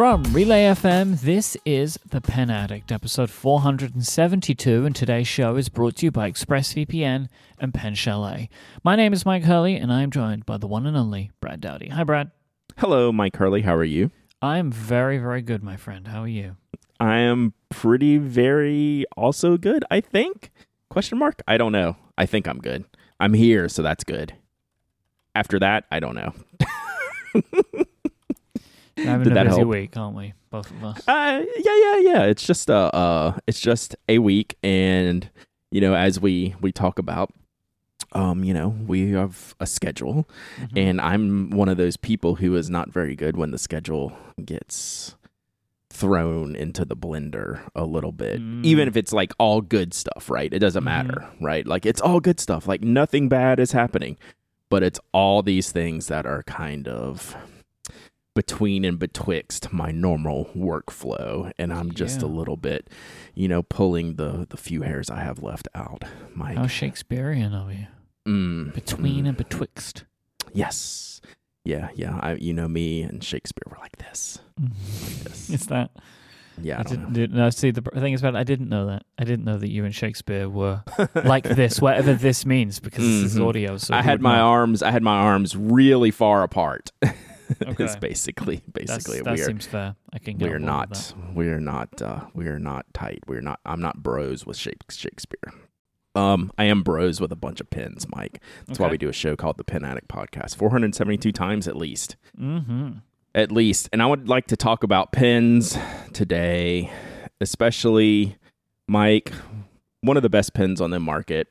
From Relay FM, this is The Pen Addict, episode 472, and today's show is brought to you by ExpressVPN and Pen Chalet. My name is Mike Hurley, and I am joined by the one and only Brad Dowdy. Hi, Brad. Hello, Mike Hurley. How are you? I am very, very good, my friend. How are you? I am pretty, very also good, I think. Question mark? I don't know. I think I'm good. I'm here, so that's good. After that, I don't know. We're having Did a that busy help? week, aren't we? Both of us. Uh, yeah, yeah, yeah. It's just a, uh, it's just a week, and you know, as we we talk about, um, you know, we have a schedule, Mhm. and I'm one of those people who is not very good when the schedule gets thrown into the blender a little bit Mm. even if it's like all good stuff right it doesn't matter right like it's all good stuff like nothing bad is happening but it's all these things that are kind of between and betwixt my normal workflow and i'm just a little bit you know pulling the the few hairs i have left out my How Shakespearean of you? mm, Between mm. and betwixt. Yes. Yeah, yeah. I, you know, me and Shakespeare were like this. this. Is that? Yeah, I, I didn't. know. Did, no, see, the thing is about it, I didn't know that. I didn't know that you and Shakespeare were like this, whatever this means, because this is Mhm. audio. So I had my not- arms. I had my arms really far apart. Okay. It's basically That's, basically that we are seems fair. I can get we are on board with not we are not uh, we are not tight. We're not. I'm not bros with Shakespeare. Um, I am bros with a bunch of pins, Mike. That's why we do a show called the Pen Addict Podcast. 472 times at least. Mm-hmm. at least. And I would like to talk about pins today, especially Mike, one of the best pins on the market.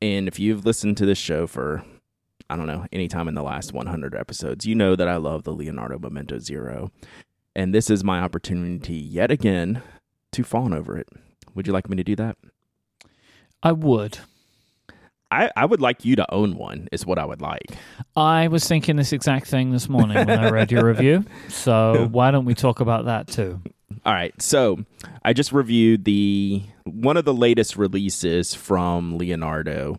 And if you've listened to this show for, I don't know, any time in the last 100 episodes, you know that I love the Leonardo Momento Zero. And this is my opportunity yet again to fawn over it. Would you like me to do that? I would. I, I would like you to own one, is what I would like. I was thinking this exact thing this morning when I read your review. So why don't we talk about that too? All right, so I just reviewed the one of the latest releases from Leonardo.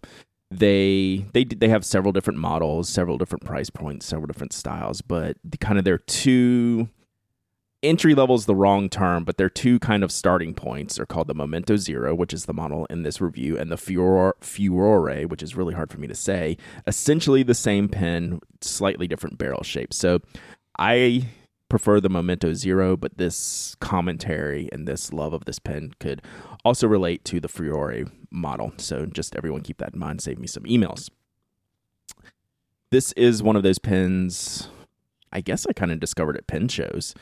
They they they have several different models, several different price points, several different styles, but the, kind of their two entry level is the wrong term, but their two kind of starting points are called the Momento Zero, which is the model in this review, and the Furore, Furore, which is really hard for me to say. Essentially the same pen, slightly different barrel shape. So I prefer the Momento Zero, but this commentary and this love of this pen could also relate to the Furore model. So just everyone keep that in mind. Save me some emails. This is one of those pens. I guess I kind of discovered at pen shows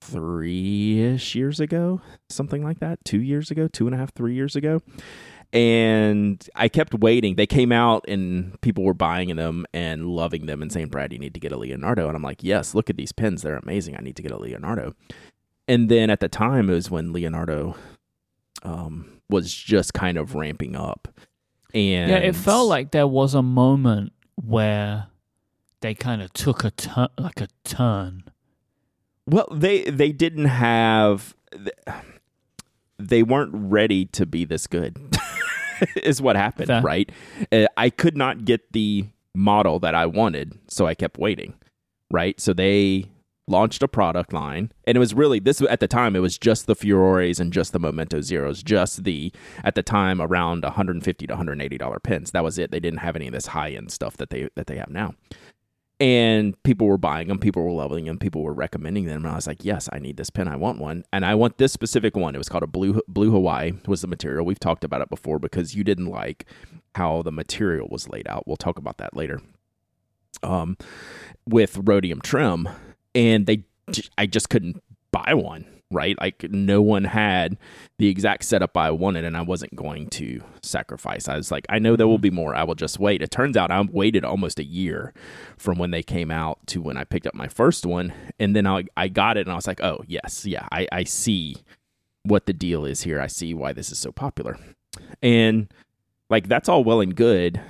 three ish years ago, something like that. Two years ago, two and a half, three years ago. And I kept waiting. They came out and people were buying them and loving them and saying, Brad, you need to get a Leonardo. And I'm like, yes, look at these pens. They're amazing. I need to get a Leonardo. And then at the time, it was when Leonardo um, was just kind of ramping up. And Yeah, it felt like there was a moment where they kind of took a turn, like a turn. Well, they they didn't have they weren't ready to be this good. is what happened, Fair. right? Uh, I could not get the model that I wanted, so I kept waiting, right? So they launched a product line and it was really this at the time it was just the furores and just the momento zeros just the at the time around 150 to 180 dollar pins. that was it they didn't have any of this high end stuff that they that they have now and people were buying them people were loving them people were recommending them and i was like yes i need this pen. I want one. And i want this specific one. It was called a blue blue hawaii was the material. We've talked about it before because you didn't like how the material was laid out. We'll talk about that later. Um with rhodium trim and they I just couldn't buy one right? Like no one had the exact setup i wanted and i wasn't going to sacrifice. I was like i know there will mm-hmm. be more. I will just wait. It turns out i waited almost a year from when they came out to when i picked up my first one and then i, I got it and i was like oh yes yeah I, I see what the deal is here. I see why this is so popular. And like that's all well and good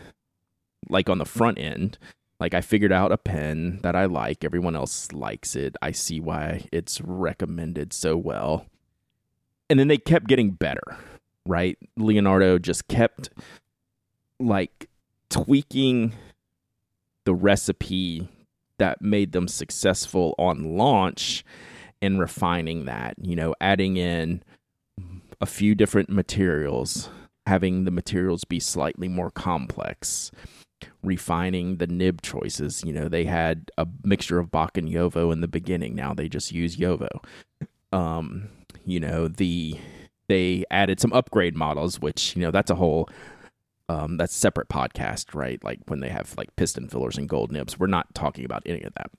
like on the front end like I figured out a pen that I like. Everyone else likes it. I see why it's recommended so well. And then they kept getting better, right? Leonardo just kept like tweaking the recipe that made them successful on launch and refining that, you know, adding in a few different materials, having the materials be slightly more complex, refining the nib choices. You know, they had a mixture of Bock and JoWo in the beginning. Now they just use JoWo. Um, you know, the they added some upgrade models, which, you know, that's a whole um, that's separate podcast, right? Like when they have like piston fillers and gold nibs. We're not talking about any of that.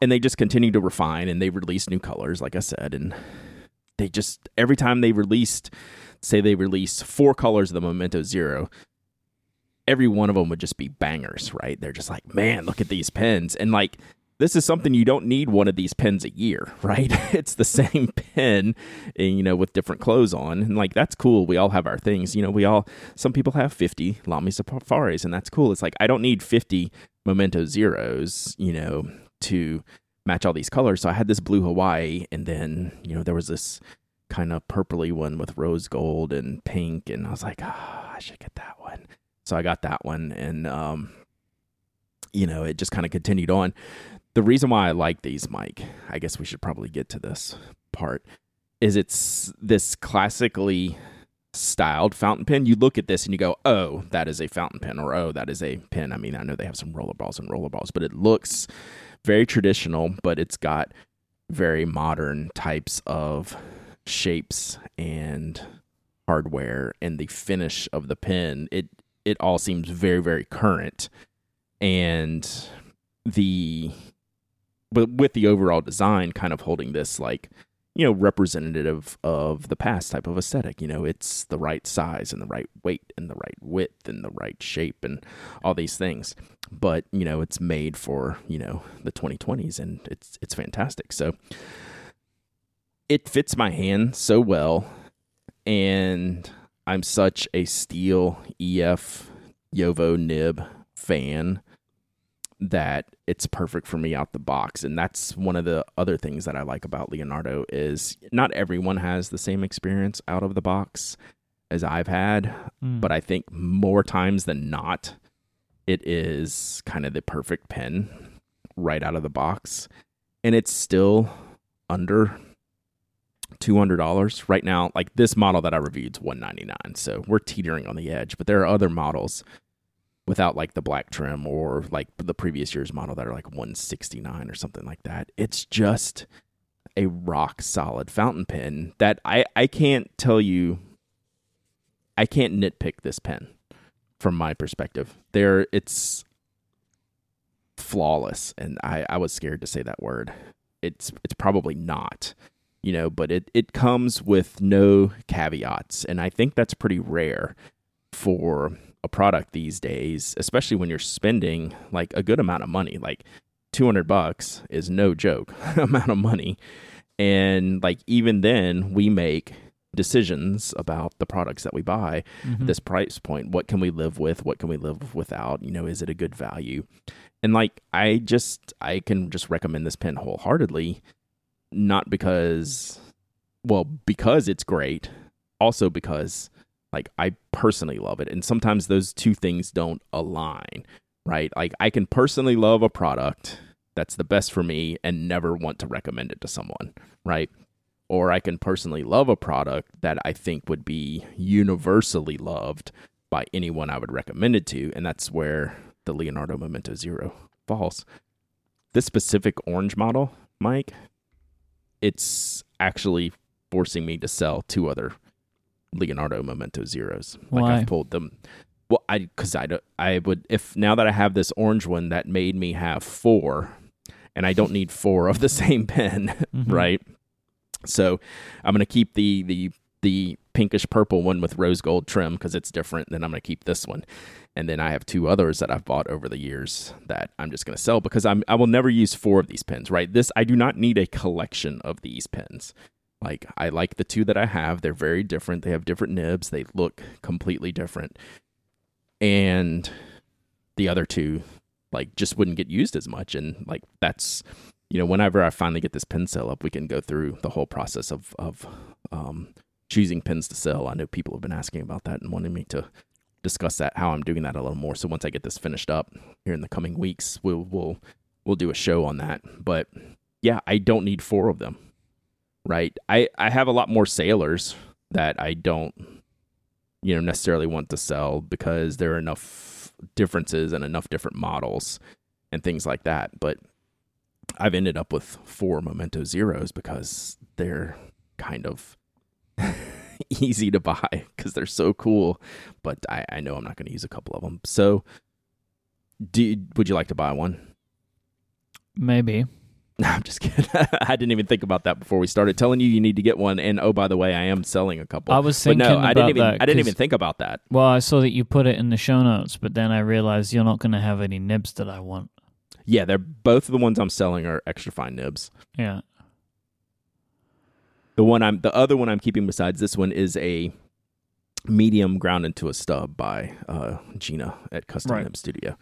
And they just continue to refine and they release new colors, like I said, and they just every time they released, say they release four colors of the Momento Zero, every one of them would just be bangers, right? They're just like, man, look at these pens, and like this is something you don't need one of these pens a year, right? it's the same pen, you know, with different clothes on. And like, that's cool. We all have our things. You know, we all, some people have 50 Lamy Safaris, and that's cool. It's like, I don't need 50 Momento Zeros, you know, to match all these colors. So I had this blue Hawaii, and then, you know, there was this kind of purpley one with rose gold and pink. And I was like, oh, I should get that one. So I got that one. And, um, you know, it just kind of continued on the reason why I like these, Mike, I guess we should probably get to this part, is it's this classically styled fountain pen. You look at this and you go, oh, that is a fountain pen, or oh, that is a pen. I mean, I know they have some rollerballs and rollerballs, but it looks very traditional, but it's got very modern types of shapes and hardware and the finish of the pen. It it all seems very, very current. And the but with the overall design kind of holding this like you know representative of the past type of aesthetic you know it's the right size and the right weight and the right width and the right shape and all these things. But you know it's made for you know the 2020s and it's it's fantastic. So it fits my hand so well. And i'm such a steel ef JoWo nib fan that it's perfect for me out the box and that's one of the other things that i like about leonardo is not everyone has the same experience out of the box as i've had mm. but i think more times than not it is kind of the perfect pen right out of the box and it's still under $200 right now like this model that i reviewed is 199 so we're teetering on the edge but there are other models without like the black trim or like the previous year's model that are like 169 or something like that. It's just a rock solid fountain pen that I I can't tell you I can't nitpick this pen from my perspective. There it's flawless and I I was scared to say that word. It's it's probably not. You know, but it it comes with no caveats and I think that's pretty rare for a product these days, especially when you're spending like a good amount of money. Like 200 bucks is no joke amount of money. And like even then, we make decisions about the products that we buy mm-hmm. this price point what can we live with what can we live without you know is it a good value and like i just i can just recommend this pen wholeheartedly not because well because it's great also because like I personally love it. And sometimes those two things don't align, right? Like I can personally love a product that's the best for me and never want to recommend it to someone, right? Or I can personally love a product that I think would be universally loved by anyone I would recommend it to. And that's where the Leonardo Momento Zero falls. This specific orange model, Mike, it's actually forcing me to sell two other Leonardo Momento Zeros. Like Why? I've pulled them. Well, I because I don't. I would if now that I have this orange one that made me have four, and I don't need four of the same pen, mm-hmm. right? So I'm gonna keep the the the pinkish purple one with rose gold trim because it's different. Then I'm gonna keep this one, and then I have two others that I've bought over the years that I'm just gonna sell because I'm I will never use four of these pens. Right? This I do not need a collection of these pens. Like I like the two that I have. They're very different. They have different nibs. They look completely different. And the other two like just wouldn't get used as much and like that's you know whenever I finally get this pen sale up we can go through the whole process of of um choosing pins to sell. I know people have been asking about that and wanting me to discuss that how I'm doing that a little more. So once I get this finished up here in the coming weeks, we'll we'll we'll do a show on that. But yeah, I don't need four of them. Right? I I have a lot more sailors that I don't you know necessarily want to sell because there are enough differences and enough different models and things like that. But I've ended up with four Momento Zeros because they're kind of easy to buy because they're so cool. But I, I know I'm not going to use a couple of them. So, do would you like to buy one? Maybe. No, I'm just kidding. I didn't even think about that before we started telling you you need to get one. And oh, by the way, I am selling a couple. I was but thinking no, I didn't about even. that I didn't even think about that. Well, I saw that you put it in the show notes, but then I realized you're not going to have any nibs that I want. Yeah, they're both of the ones I'm selling are extra fine nibs. Yeah. The one I'm the other one I'm keeping besides this one is a medium ground into a stub by uh, Gina at Custom Right. Nib Studio.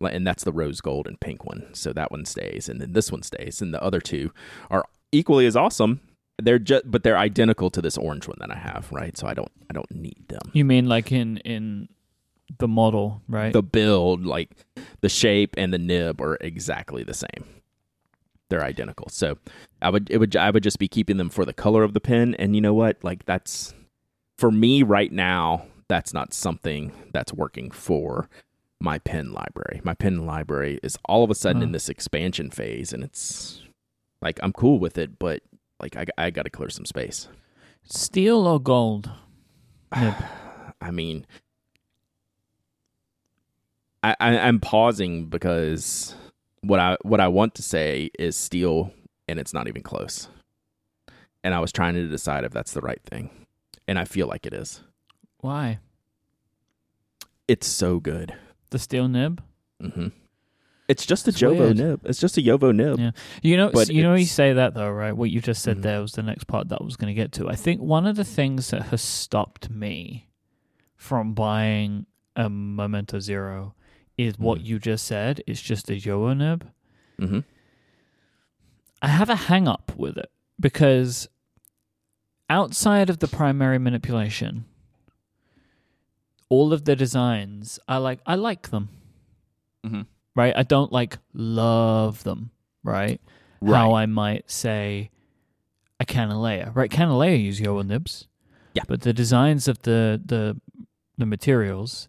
And that's the rose gold and pink one. So that one stays and then this one stays and the other two are equally as awesome. They're just but they're identical to this orange one that I have, right? So I don't I don't need them. You mean like in in the model, right? The build like the shape and the nib are exactly the same. They're identical. So I would it would I would just be keeping them for the color of the pen and you know what? Like that's for me right now, that's not something that's working for my pen library. My pen library is all of a sudden in this expansion phase and it's like I'm cool with it, but like I I got to clear some space. Steel or gold? Nib. I mean, I, I I'm pausing because what I what I want to say is steel, and it's not even close. And I was trying to decide if that's the right thing, and I feel like it is. Why? It's so good. The steel nib? Mm-hmm. It's just a It's JoWo weird. nib. It's just a JoWo nib. Yeah. You know, But you know, you say that though, right? What you just said Mhm. there was the next part that I was going to get to. I think one of the things that has stopped me from buying a Momento Zero is what Mhm. you just said. It's just a JoWo nib. hmm I have a hang up with it because outside of the primary manipulation, all of the designs I like I like them. Mhm. Right? I don't like love them, right? Right. How I might say a Kanilea. Right? Kanilea use JoWo nibs. Yeah. But the designs of the the the materials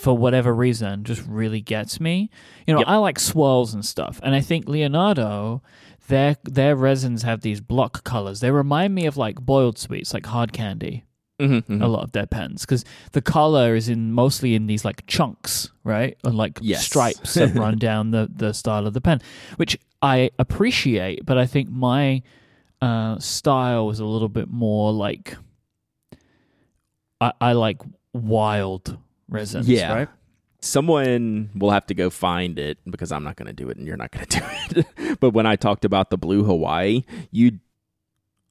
for whatever reason just really gets me. You know, Yep. I like swirls and stuff, and I think Leonardo, their their resins have these block colors. They remind me of like boiled sweets, like hard candy. Mhm, mhm. A lot of their pens because the color is in mostly in these like chunks, right, and like Yes. stripes that run down the the style of the pen, which I appreciate. But I think my uh, style is a little bit more like I, I like wild resins, Yeah. right? someone will have to go find it because I'm not going to do it and you're not going to do it. but when I talked about the blue Hawaii, you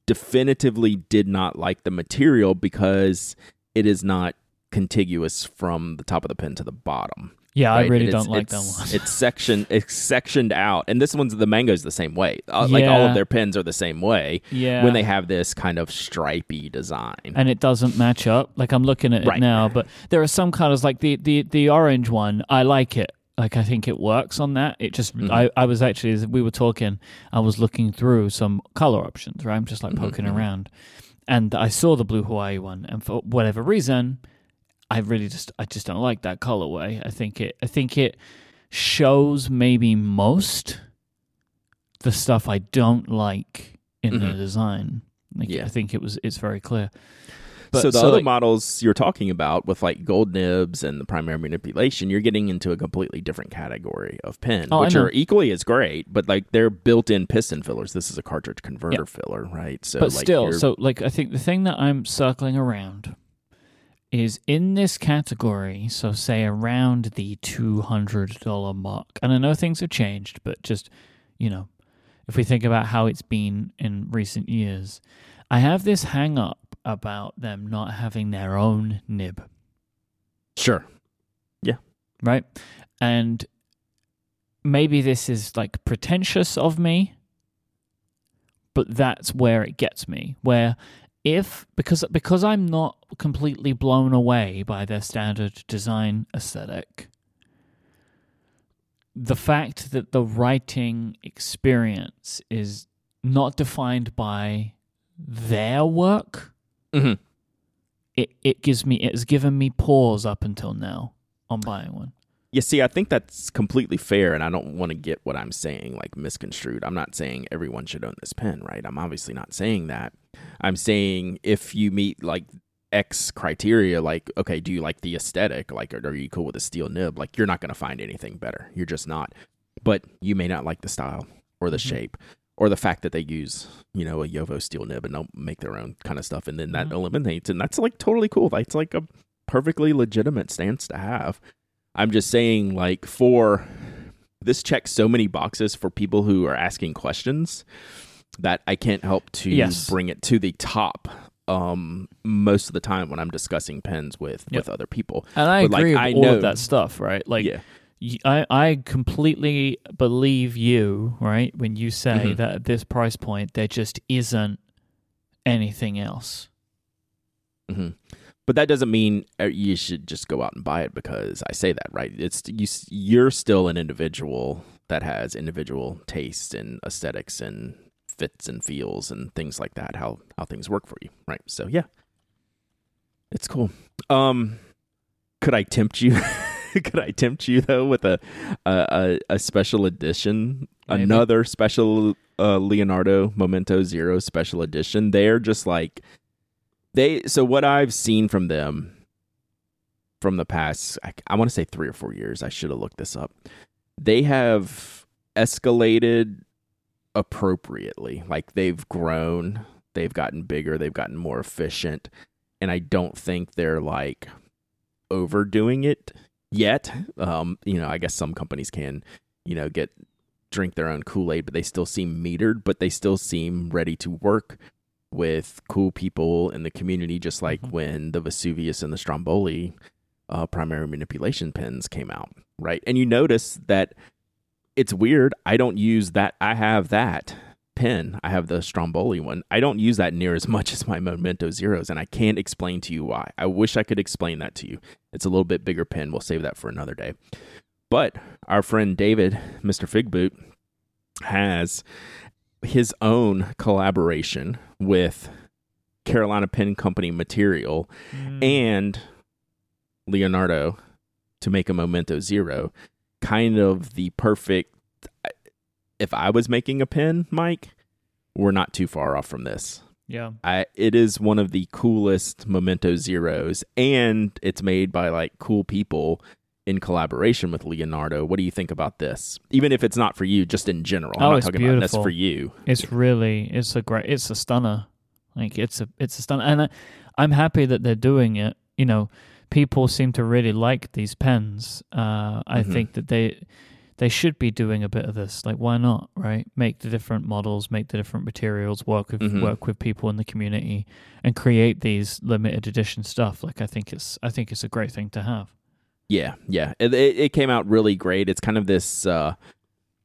definitively did not like the material because it is not contiguous from the top of the pen to the bottom. Yeah, I really don't like that it's- one. It's sectioned, it's sectioned out, and this one's the mango's the same way. Uh, Like all Yeah. of their pens are the same way yeah, when they have this kind of stripy design. and it doesn't match up. Like I'm looking at it Right. now, but there are some colors like the the the orange one. I like it. Like I think it works on that. It just Mhm. I I was actually as we were talking, I was looking through some color options. Right, I'm just like poking mhm. around, and I saw the blue Hawaii one, and for whatever reason, I really just I just don't like that colorway. I think it I think it shows maybe most the stuff I don't like in the Mhm. design. Like, Yeah. I think it was it's very clear. so the so, other like- models you're talking about with like gold nibs and the primary manipulation, you're getting into a completely different category of pen, Oh, which are equally as great, but like they're built-in piston fillers. This is a cartridge converter filler, right? So, but like, still, so like I think the thing that I'm circling around is in this category. So say around the two hundred dollar mark, and I know things have changed, but just you know, if we think about how it's been in recent years, I have this hang up about them not having their own nib, sure, Yeah. right? And maybe this is like pretentious of me, but that's where it gets me. Where if because because I'm not completely blown away by their standard design aesthetic, the fact that the writing experience is not defined by their work, Mhm. it, it gives me it has given me pause up until now on buying one. You see, I think that's completely fair, and I don't want to get what I'm saying like misconstrued. I'm not saying everyone should own this pen, right? I'm obviously not saying that. I'm saying if you meet like X criteria, like okay, do you like the aesthetic? Like, are, are you cool with a steel nib? Like, you're not going to find anything better. You're just not. But you may not like the style or the Mhm. shape or the fact that they use you know a JoWo steel nib and don't make their own kind of stuff, and then that Mhm. eliminates, and that's like totally cool. That's like a perfectly legitimate stance to have. I'm just saying, like, for this checks so many boxes for people who are asking questions that I can't help to Yes. bring it to the top. Um, most of the time when I'm discussing pens with Yep. with other people, And I But, like, agree I with all know- of that stuff, right? Like yeah, I, I completely believe you, right? When you say Mhm. that at this price point, there just isn't anything else. hmm but that doesn't mean uh, you should just go out and buy it because I say that, right? It's you. You're still an individual that has individual tastes and aesthetics and fits and feels and things like that. How how things work for you, right? So yeah, it's cool. Um, could I tempt you? could I tempt you though with a a, a, a special edition, Maybe. another special uh, Leonardo Momento Zero special edition? They're just like they. So what I've seen from them from the past, I, I want to say three or four years. I should have looked this up. They have escalated appropriately. Like they've grown, they've gotten bigger, they've gotten more efficient, and I don't think they're like overdoing it yet. Um, you know, I guess some companies can, you know, get drink their own Kool-Aid, but they still seem metered, but they still seem ready to work with cool people in the community, just like Mhm. when the Vesuvius and the Stromboli uh, primary manipulation pens came out, right? And you notice that it's weird. I don't use that. I have that pen. I have the Stromboli one. I don't use that near as much as my Momento Zeros, and I can't explain to you why. I wish I could explain that to you. It's a little bit bigger pen. We'll save that for another day. But our friend David, Mr. Figboot, has his own collaboration with Carolina Pen Company material Mm. and Leonardo to make a Momento Zero, kind of the perfect. If I was making a pen, Mike, we're not too far off from this. yeah. I it is one of the coolest Momento Zeros, and it's made by like cool people in collaboration with Leonardo. What do you think about this? Even if it's not for you, just in general. I'm Oh, not it's talking about this for you. It's really it's a great it's a stunner. Like it's a it's a stunner, and I, I'm happy that they're doing it. You know, people seem to really like these pens. Uh, I Mhm. think that they they should be doing a bit of this. Like, why not? Right? Make the different models, make the different materials, work with Mhm. work with people in the community, and create these limited edition stuff. Like, I think it's I think it's a great thing to have. Yeah, yeah. It, it, came out really great. It's kind of this. Uh,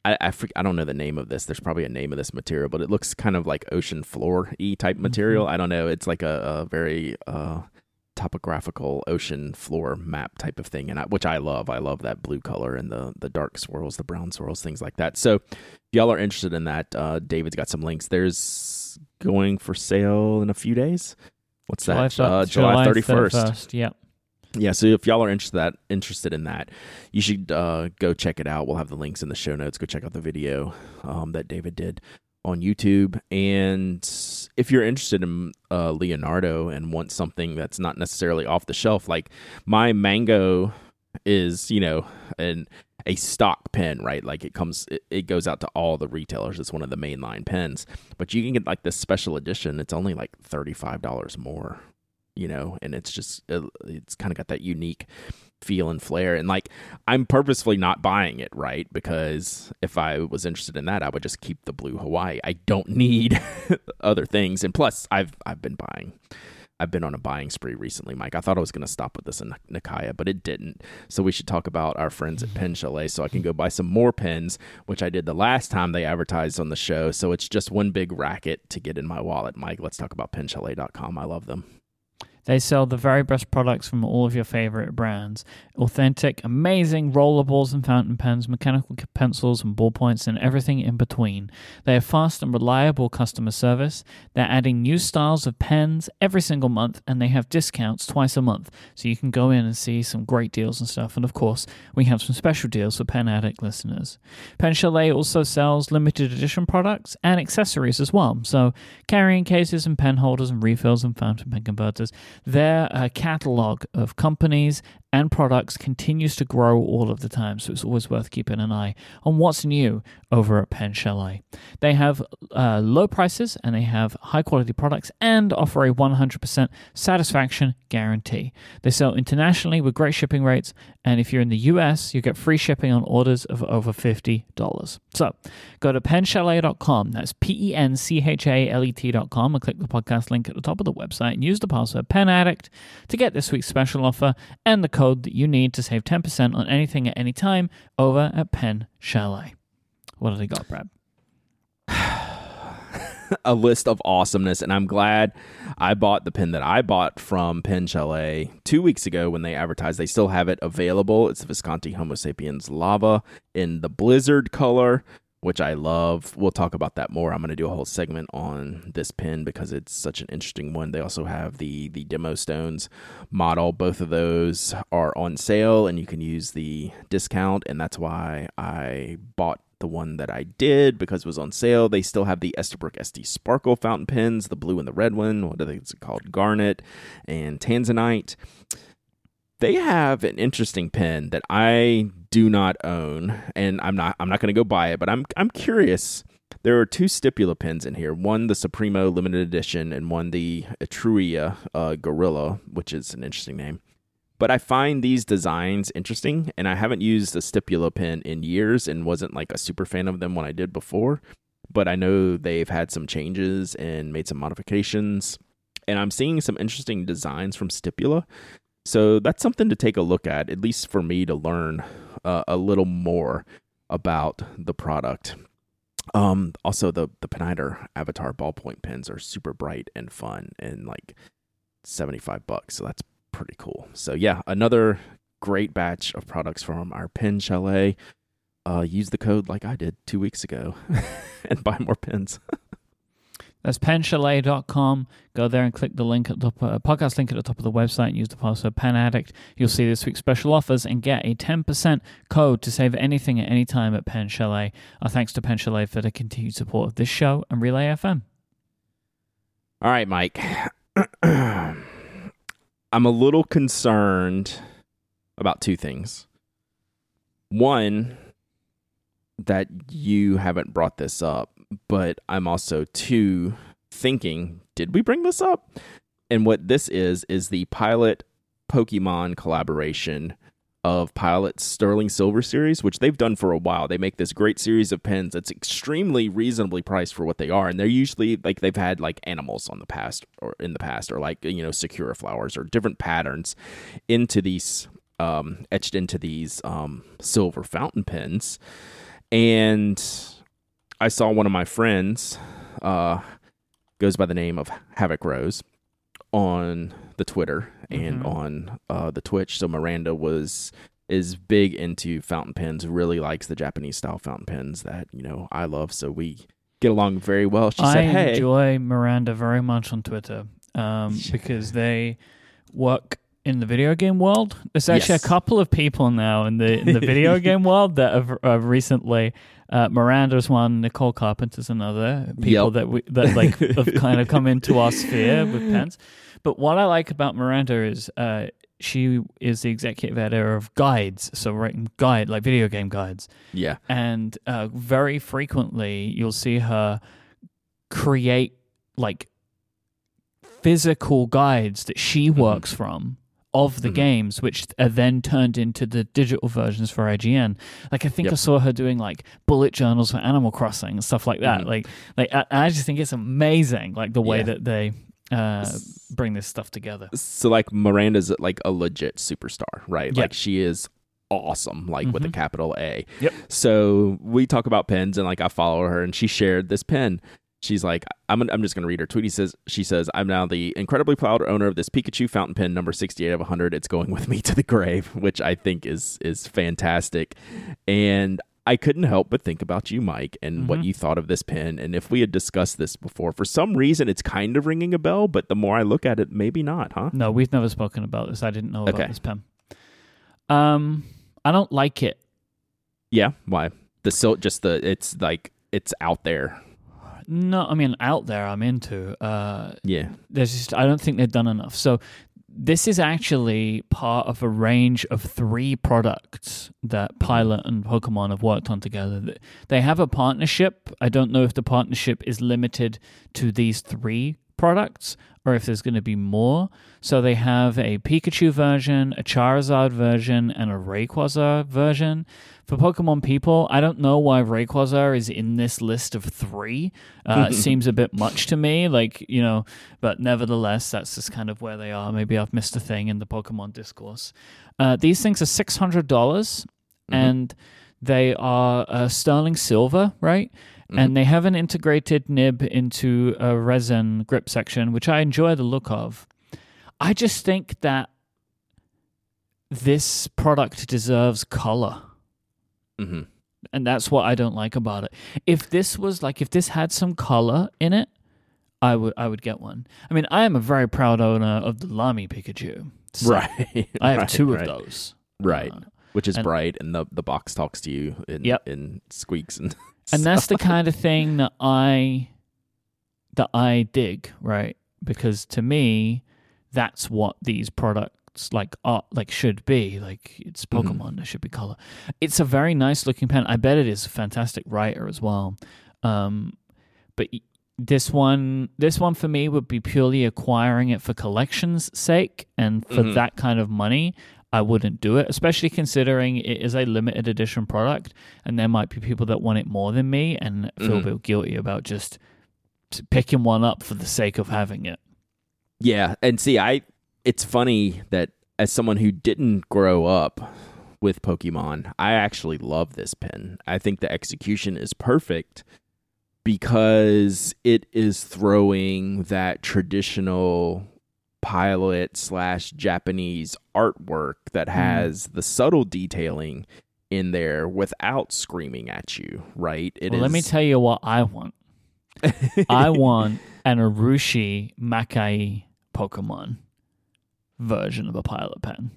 I I, freak, I don't know the name of this. There's probably a name of this material, but it looks kind of like ocean floor e type material. I don't know. It's like a, a very uh, topographical ocean floor map type of thing, and I, which I love. I love that blue color and the the dark swirls, the brown swirls, things like that. So, if y'all are interested in that, uh, David's got some links. There's going for sale in a few days. What's that? thir- uh, July thirty first. 31st, Yeah. Yeah, so if y'all are interested that interested in that, you should uh, go check it out. We'll have the links in the show notes. Go check out the video um, that David did on YouTube. And if you're interested in uh, Leonardo and want something that's not necessarily off the shelf, like my Mango is, you know, an a stock pen, right? Like it comes, it, it goes out to all the retailers. It's one of the mainline pens, but you can get like this special edition. It's only like thirty five dollars more you know, and it's just uh, it's kind of got that unique feel and flair. And like I'm purposefully not buying it, right? Because if I was interested in that, I would just keep the blue Hawaii. I don't need other things. And plus, I've I've been buying. I've been on a buying spree recently, Mike. I thought I was going to stop with this in Nakaya, but it didn't. So we should talk about our friends at mm-hmm. Pen Chalet so I can go buy some more pens, which I did the last time they advertised on the show. So it's just one big racket to get in my wallet, Mike. Let's talk about penchalet.com. I love them. They sell the very best products from all of your favorite brands. Authentic, amazing rollerballs and fountain pens, mechanical pencils and ballpoints, and everything in between. They have fast and reliable customer service. They're adding new styles of pens every single month, and they have discounts twice a month. So you can go in and see some great deals and stuff. And of course, we have some special deals for Pen Addict listeners. Pen Chalet also sells limited edition products and accessories as well. So carrying cases and pen holders and refills and fountain pen converters. Their uh, catalog of companies and products continues to grow all of the time, so it's always worth keeping an eye on what's new over at Pen Chalet. They have uh, low prices and they have high quality products and offer a 100% satisfaction guarantee. They sell internationally with great shipping rates, and if you're in the US, you get free shipping on orders of over $50. So go to penchalet.com, that's P E N C H A L E T.com, and click the podcast link at the top of the website and use the password PenAddict to get this week's special offer and the code that you need to save 10% on anything at any time over at Pen Chalet. What have they got, Brad? a list of awesomeness, and I'm glad I bought the pen that I bought from Pen Chalet two weeks ago when they advertised. They still have it available. It's the Visconti Homo sapiens Lava in the Blizzard color, which I love. We'll talk about that more. I'm going to do a whole segment on this pen because it's such an interesting one. They also have the the Demo Stones model. Both of those are on sale, and you can use the discount, and that's why I bought the one that I did because it was on sale. They still have the Esterbrook SD Sparkle fountain pens, the blue and the red one. What are they it's called? Garnet and Tanzanite. They have an interesting pen that I do not own, and I'm not I'm not going to go buy it, but I'm I'm curious. There are two Stipula pins in here. One the Supremo limited edition, and one the Etruria uh, Gorilla, which is an interesting name. But I find these designs interesting, and I haven't used a Stipula pin in years and wasn't like a super fan of them when I did before. But I know they've had some changes and made some modifications, and I'm seeing some interesting designs from Stipula. So that's something to take a look at, at least for me to learn uh, a little more about the product. Um, also, the the Pineider Avatar ballpoint pens are super bright and fun, and like seventy five bucks. So that's pretty cool. So yeah, another great batch of products from our Pen Chalet. Uh, use the code like I did two weeks ago and buy more pens. That's penchalet.com. Go there and click the link at the uh, podcast link at the top of the website and use the password PenAddict. You'll see this week's special offers and get a 10% code to save anything at any time at Pen Chalet. Our thanks to Pen Chalet for the continued support of this show and Relay FM. All right, Mike. I'm a little concerned about two things. One, that you haven't brought this up, but I'm also two thinking, did we bring this up? And what this is is the pilot Pokemon collaboration of Pilot's Sterling Silver series, which they've done for a while. They make this great series of pens that's extremely reasonably priced for what they are, and they're usually like they've had like animals on the past or in the past, or like you know Sakura flowers or different patterns into these um, etched into these um, silver fountain pens, and I saw one of my friends uh, goes by the name of Havok Rose on the Twitter and Mhm. on uh, the Twitch. So Miranda was is big into fountain pens. Really likes the Japanese style fountain pens that you know I love. So we get along very well. She I said, "Hey, enjoy Miranda very much on Twitter um, because they work in the video game world. There's actually Yes. a couple of people now in the in the video game world that have, have recently. Uh, Miranda's one, Nicole Carpenter's another. People Yep. that we that like have kind of come into our sphere with pens. But what I like about Miranda is uh, she is the executive editor of guides, so writing guide like video game guides yeah, and uh, very frequently you'll see her create like physical guides that she Mm-hmm. works from of the Mhm. games which are then turned into the digital versions for IGN like I think I saw her doing like bullet journals for Animal Crossing and stuff like that Mhm. like like I, I just think it's amazing like the way Yeah. that they uh, bring this stuff together so like Miranda's like a legit superstar, right? Yeah. Like she is awesome, like with a Mhm. capital A. Yep. So we talk about pens and like I follow her and she shared this pen. She's like, I'm, I'm just going to read her tweet. He says, she says, I'm now the incredibly proud owner of this Pikachu fountain pen number 68 of 100. It's going with me to the grave, which I think is, is fantastic. And I couldn't help but think about you, Mike, and Mm-hmm. what you thought of this pen. And if we had discussed this before, for some reason, it's kind of ringing a bell, but the more I look at it, maybe not, huh? No, we've never spoken about this. I didn't know about Okay. this pen. Um, I don't like it. Yeah. Why? The sil just the, it's like, it's out there. No, I mean out there I'm into. Uh, Yeah. there's just I don't think they've done enough. So this is actually part of a range of three products that Pilot and Pokemon have worked on together. They have a partnership. I don't know if the partnership is limited to these three products or if there's going to be more. So they have a Pikachu version, a Charizard version, and a Rayquaza version. For Pokemon people, I don't know why Rayquaza is in this list of three. Uh, it seems a bit much to me, like, you know, but nevertheless, that's just kind of where they are. Maybe I've missed a thing in the Pokemon discourse. Uh, these things are $600 and they are uh, sterling silver, right? And they have an integrated nib into a resin grip section, which I enjoy the look of. I just think that this product deserves color hmm and that's what I don't like about it. If this was like if this had some color in it, I would I would get one. I mean, I am a very proud owner of the Lamy Pikachu. So Right. I have Right, two of right. those. Right. Uh, Which is and- bright, and the, the box talks to you and, Yep. and squeaks. And, and that's the kind of thing that I that I dig, right? Because to me, that's what these products like art like should be. Like it's Mhm. Pokemon, there should be color. It's a very nice looking pen. I bet it is a fantastic writer as well. Um, but this one, this one for me would be purely acquiring it for collection's sake, and for Mhm. that kind of money. I wouldn't do it, especially considering it is a limited edition product, and there might be people that want it more than me and feel a Mhm. bit guilty about just picking one up for the sake of having it. Yeah, and see, I it's funny that as someone who didn't grow up with Pokemon, I actually love this pen. I think the execution is perfect because it is throwing that traditional pilot slash Japanese artwork that hmm. has the subtle detailing in there without screaming at you, right? It well, let me tell you what I want. I want an Urushi Maki-e Pokemon version of a pilot pen.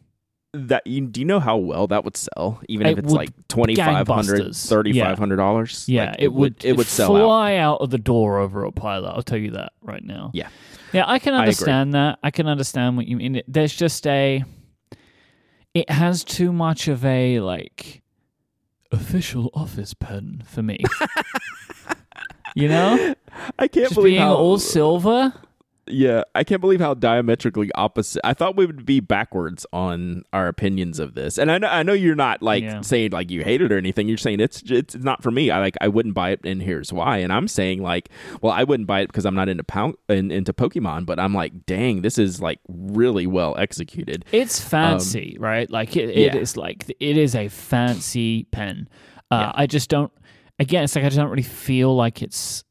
That you, do you know how well that would sell even It if it's like 2500 gangbusters. $3500 Yeah, Like, it, would it would sell out fly out. of the door over a pilot. I'll tell you that right now. Yeah. yeah, I can I understand that. I can understand what you mean. There's just a, it has too much of a like official office pen for me. you know, i can't just believe being how all silver. Yeah i can't believe how diametrically opposite i thought we would be backwards on our opinions of this and i know i know you're not like Yeah. saying like you hate it or anything you're saying it's it's not for me i like i wouldn't buy it and here's why and i'm saying like well i wouldn't buy it because i'm not into pound in, into pokemon but i'm like dang this is like really well executed It's fancy, right? Like it, it Um, yeah. is like it is a fancy pen. Uh, Yeah. I just don't. Again, it's like I just don't really feel like it's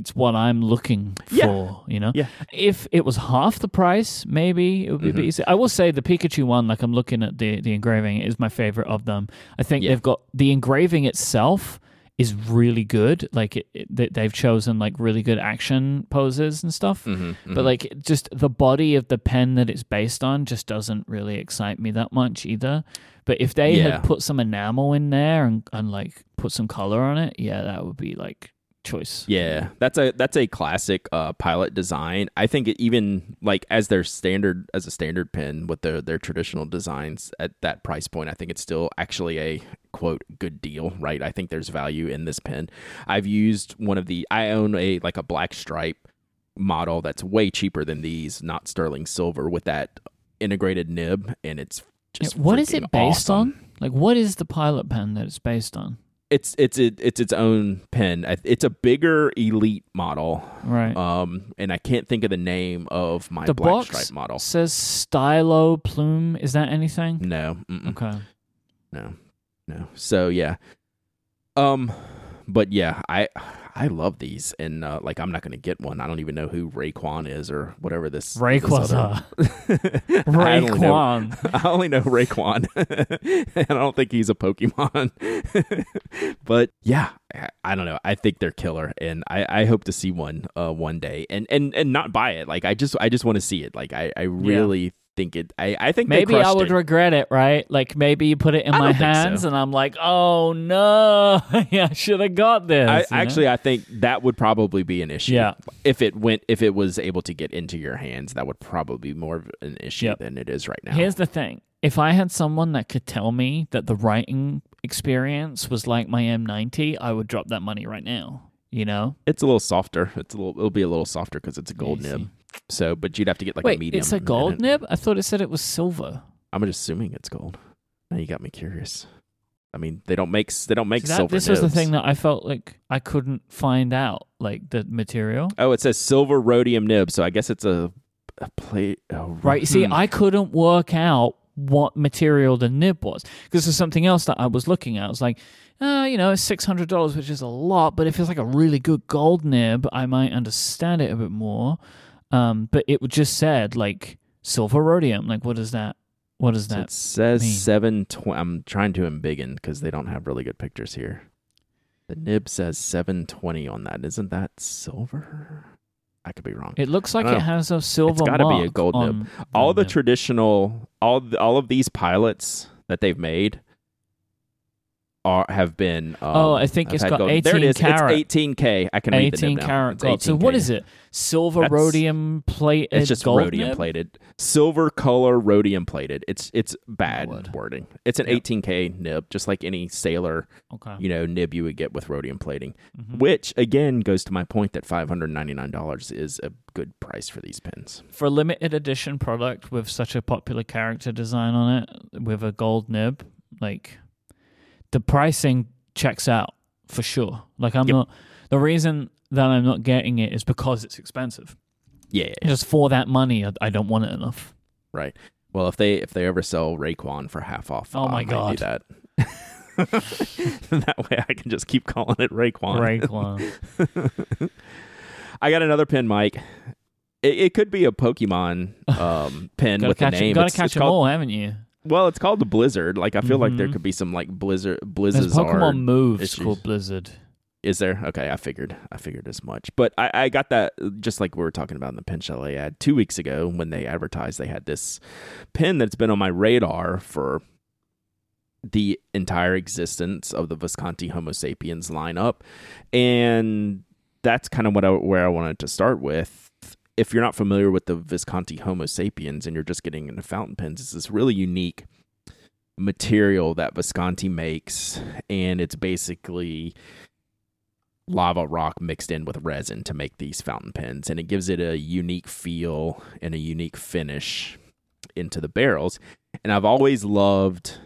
it's what I'm looking Yeah. for. You know, Yeah. if it was half the price, maybe it would be a bit Mhm. easier. I will say the Pikachu one, like I'm looking at the the engraving, is my favorite of them. I think Yeah. they've got the engraving itself is really good. Like it, it, they- they've chosen like really good action poses and stuff. Mhm, But mhm. like just the body of the pen that it's based on just doesn't really excite me that much either. But if they Yeah. had put some enamel in there and, and like put some color on it, yeah, that would be like choice. Yeah, that's a that's a classic uh, pilot design. I think it even like as their standard as a standard pen with their their traditional designs at that price point, I think it's still actually a quote good deal, right? I think there's value in this pen. I've used one of the I own a like a black stripe model that's way cheaper than these, not sterling silver with that integrated nib and it's just Yeah, what is it based awesome. on? Like what is the pilot pen that it's based on? It's it's it, it's its own pen. It's a bigger elite model. Right. Um, and I can't think of the name of my the black stripe model. says Stylo Plume. Is that anything? No, mm-mm, Okay. no, no. So yeah, um, but yeah, I I love these, and uh, like I'm not going to get one. I don't even know who Raekwon is or whatever this. this other- I only know- Raekwon. I only know Raekwon, and I don't think he's a Pokemon. but yeah, I- I don't know. I think they're killer, and I, I hope to see one uh, one day, and and and not buy it. Like I just I just want to see it. Like I I really think it. I I think Maybe I would it. regret it, right? Like maybe you put it in I my don't so. hands and I'm like, oh no, yeah, I should have got this. I, you know? actually, I think that would probably be an issue. Yeah. If it went, if it was able to get into your hands, that would probably be more of an issue Yep. than it is right now. Here's the thing: if I had someone that could tell me that the writing experience was like my M90, I would drop that money right now. You know? it's a little softer. It's a little. It'll be a little softer because it's a gold Easy. nib. So, but you'd have to get like a medium. it's a gold it. nib? I thought it said it was silver. I'm just assuming it's gold. Now you got me curious. I mean, they don't make they don't make See, that- silver. this was the thing that I felt like I couldn't find out, like the material. Oh, it says silver rhodium nib. So I guess it's a, a plate. Oh, Right. See, hmm. I couldn't work out what material the nib was because there's something else that I was looking at. I was like, uh, you know, it's six hundred dollars, which is a lot, but if it's like a really good gold nib, I might understand it a bit more. Um, but it just said like silver rhodium. Like, what is that? What does So that? it says mean? seven twenty. I'm trying to embiggen because they don't have really good pictures here. The nib says seven twenty on that. Isn't that silver? I could be wrong. It looks like it has a silver. It's gotta be a gold nib. all the nib. traditional, all the, all of these pilots that they've made are have been. Um, Oh, I think have it's got gold. There it carat. It's 18k. I can read the 18 nib now. karat It's gold. So what 18K. is it? Silver That's- rhodium plated It's just gold rhodium nib? plated, silver color rhodium plated. It's it's bad word. wording. It's an Yep. 18k nib, just like any sailor Okay. you know nib you would get with rhodium plating. Mhm. Which again goes to my point that 599 dollars is a good price for these pins. For a limited edition product with such a popular character design on it, with a gold nib, like the pricing checks out for sure. Like I'm Yep. not the reason that I'm not getting it is because it's expensive. Yeah, yeah, yeah. Just for that money, I- I don't want it enough. right. Well, if they if they ever sell Raekwon for half off, Oh I my might God. do that. that way I can just keep calling it Raekwon. Raekwon. I got another pin, Mike. It, it could be a Pokemon um, pin with catch, the name. gotta It's- catch it's them called- all, haven't you? Well, it's called the Blizzard. Like I feel like there Mhm. could be some like Blizzard There's Blizzards Pokemon moves issues. called Blizzard. Is there? Okay, I figured. I figured as much. But I, I got that just like we were talking about in the Pen Chalet ad two weeks ago when they advertised they had this pin that's been on my radar for the entire existence of the Visconti Homo sapiens lineup, and that's kind of what I, where I wanted to start with. If you're not familiar with the Visconti Homo sapiens and you're just getting into fountain pens, it's this really unique material that Visconti makes, and it's basically lava rock mixed in with resin to make these fountain pens and it gives it a unique feel and a unique finish into the barrels. And I've always loved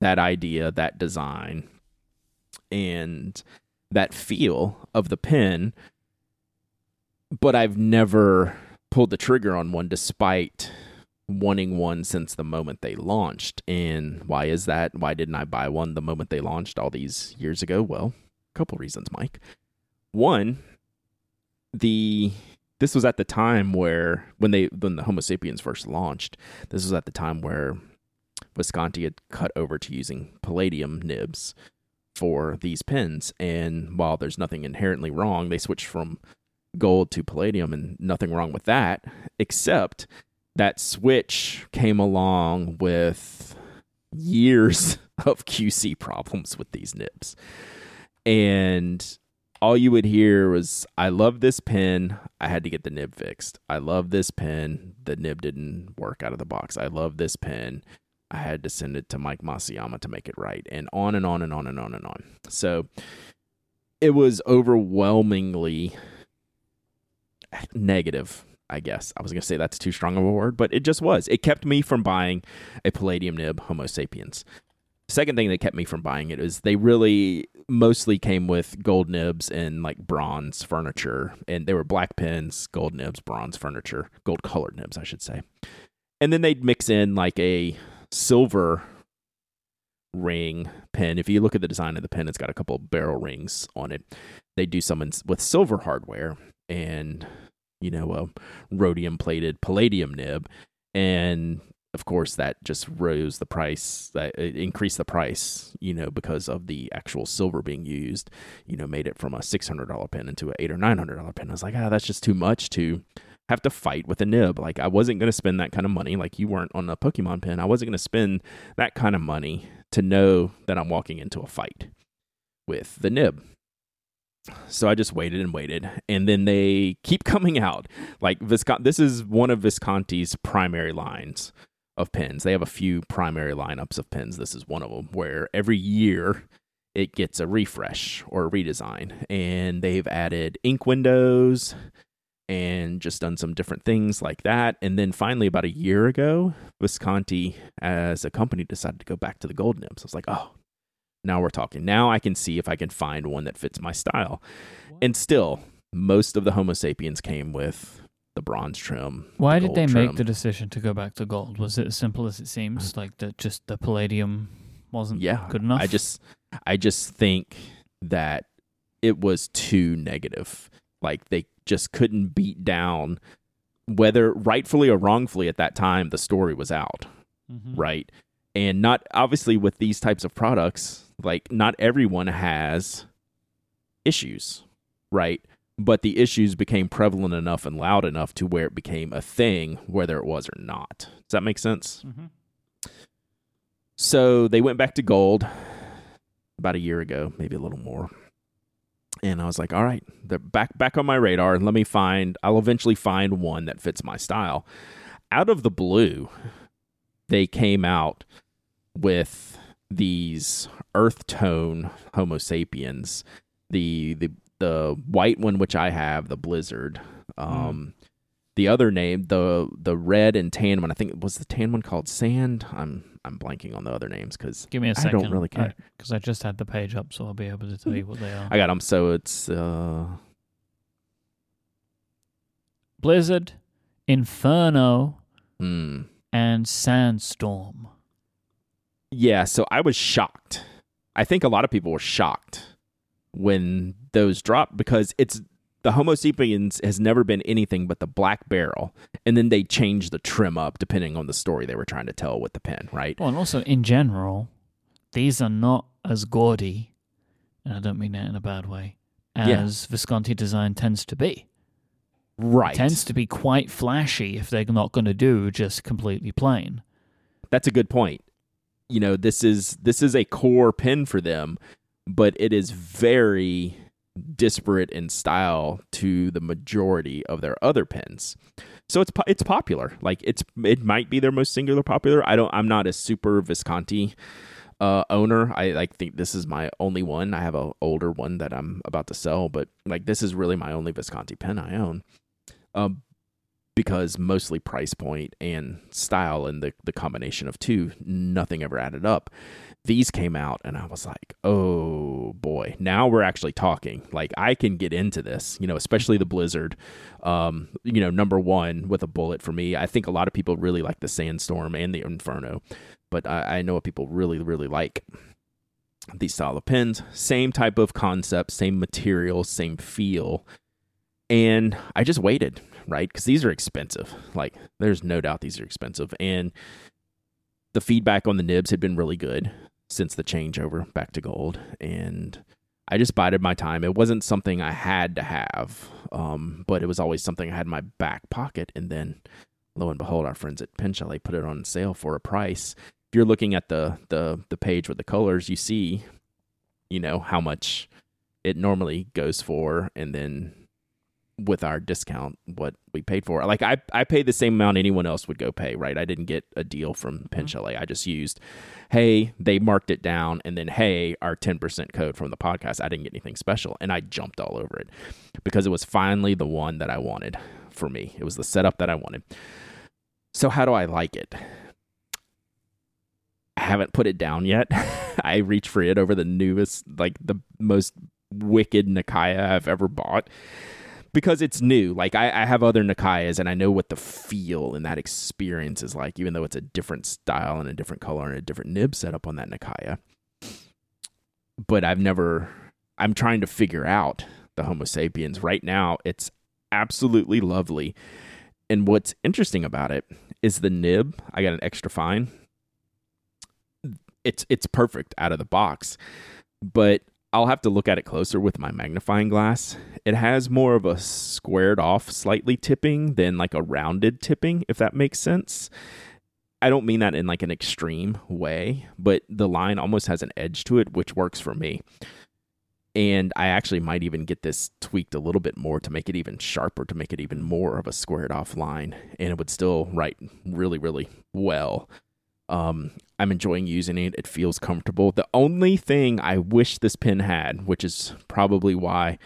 that idea that design and that feel of the pen but I've never pulled the trigger on one despite wanting one since the moment they launched and why is that why didn't I buy one the moment they launched all these years ago well a couple reasons, Mike. One, the this was at the time where when they when the Homo sapiens first launched, this was at the time where Visconti had cut over to using palladium nibs for these pens. And while there's nothing inherently wrong, they switched from gold to palladium and nothing wrong with that, except that switch came along with years of QC problems with these nibs and all you would hear was i love this pen. I had to get the nib fixed. I love this pen. The nib didn't work out of the box. I love this pen. I had to send it to mike Masuyama to make it right. And on and on and on and on and on. So it was overwhelmingly negative i guess. I was to say that's too strong of a word but it just was. It kept me from buying a palladium nib homo sapiens. Second thing that kept me from buying it is they really mostly came with gold nibs and like bronze furniture and they were black pins gold nibs bronze furniture gold colored nibs i should say. And then they'd mix in like a silver ring pen. If you look at the design of the pen, it's got a couple barrel rings on it. They do some with silver hardware and you know a rhodium plated palladium nib, and of course that just rose the price that increased the price you know because of the actual silver being used you know made it from a $600 pen into a 8 or $900 pen i was like ah that's just too much to have to fight with a nib. Like i wasn't going to spend that kind of money. Like you weren't on a pokemon pen i wasn't going to spend that kind of money to know that i'm walking into a fight with the nib so I just waited and waited, and then they keep coming out. Like Visconti, this is one of Visconti's primary lines of pins. They have a few primary lineups of pins. This is one of them where every year it gets a refresh or a redesign. And they've added ink windows and just done some different things like that. And then finally, about a year ago, Visconti as a company decided to go back to the gold nibs. I was like, oh, now we're talking. Now I can see if I can find one that fits my style. And still, most of the Homo sapiens came with the bronze trim. Why did they trim. make the decision to go back to gold? Was it as simple as it seems? Like that, just the palladium wasn't yeah, good enough. I just, I just think that it was too negative. Like they just couldn't beat down whether rightfully or wrongfully at that time the story was out, mm-hmm. right? And not obviously with these types of products, like not everyone has issues, right? but the issues became prevalent enough and loud enough to where it became a thing, whether it was or not. Does that make sense? Mm-hmm. So they went back to gold about a year ago, maybe a little more. And I was like, all right, they're back back on my radar. And let me find I'll eventually find one that fits my style. Out of the blue, they came out with these earth tone Homo sapiens, the the the white one, which I have, the Blizzard. Hmm. Um, mm. The other name, the the red and tan one, I think it was the tan one called Sand. I'm I'm blanking on the other names because give me a second. I don't really care because I, I, just had the page up, so I'll be able to tell you what they are. I got them. So it's uh, Blizzard, Inferno, mm. and Sandstorm. Yeah, so I was shocked. I think a lot of people were shocked when those dropped because it's the Homo sapiens has never been anything but the black barrel, and then they change the trim up depending on the story they were trying to tell with the pen, right? Well, and also in general, these are not as gaudy, and I don't mean that in a bad way, as yeah. Visconti design tends to be. Right, it tends to be quite flashy if they're not going to do just completely plain. That's a good point. You know, this is this is a core pen for them, but it is very disparate in style to the majority of their other pens. So it's it's popular. Like it's it might be their most singular popular. I don't. I'm not a super Visconti uh, owner. I like think this is my only one. I have a older one that I'm about to sell, but like this is really my only Visconti pen I own. Um, because mostly price point and style and the the combination of two, nothing ever added up these came out and I was like, oh boy, now we're actually talking. Like I can get into this, you know, especially the Blizzard. Um, you know, number one with a bullet for me. I think a lot of people really like the Sandstorm and the Inferno, but I, I know what people really, really like. These style of pens, same type of concept, same material, same feel. And I just waited, right? Because these are expensive. Like, there's no doubt these are expensive. And the feedback on the nibs had been really good since the changeover back to gold. And I just bided my time. It wasn't something I had to have, um, but it was always something I had in my back pocket. And then, lo and behold, our friends at Chalet put it on sale for a price. If you're looking at the the the page with the colors, you see, you know how much it normally goes for, and then with our discount what we paid for. Like I I paid the same amount anyone else would go pay, right? I didn't get a deal from Pen Chalet. Mm-hmm. I just used hey, they marked it down and then hey, our 10% code from the podcast. I didn't get anything special and I jumped all over it because it was finally the one that I wanted for me. It was the setup that I wanted. So how do I like it? I haven't put it down yet. I reached for it over the newest like the most wicked Nakaya I've ever bought because it's new. Like I, I have other Nakayas and I know what the feel and that experience is like, even though it's a different style and a different color and a different nib setup on that Nakaya. But I've never I'm trying to figure out the Homo sapiens. Right now, it's absolutely lovely. And what's interesting about it is the nib. I got an extra fine. It's it's perfect out of the box. But I'll have to look at it closer with my magnifying glass. It has more of a squared off slightly tipping than like a rounded tipping, if that makes sense. I don't mean that in like an extreme way, but the line almost has an edge to it, which works for me. And I actually might even get this tweaked a little bit more to make it even sharper, to make it even more of a squared off line. And it would still write really, really well. Um, I'm enjoying using it. It feels comfortable. The only thing I wish this pen had, which is probably why,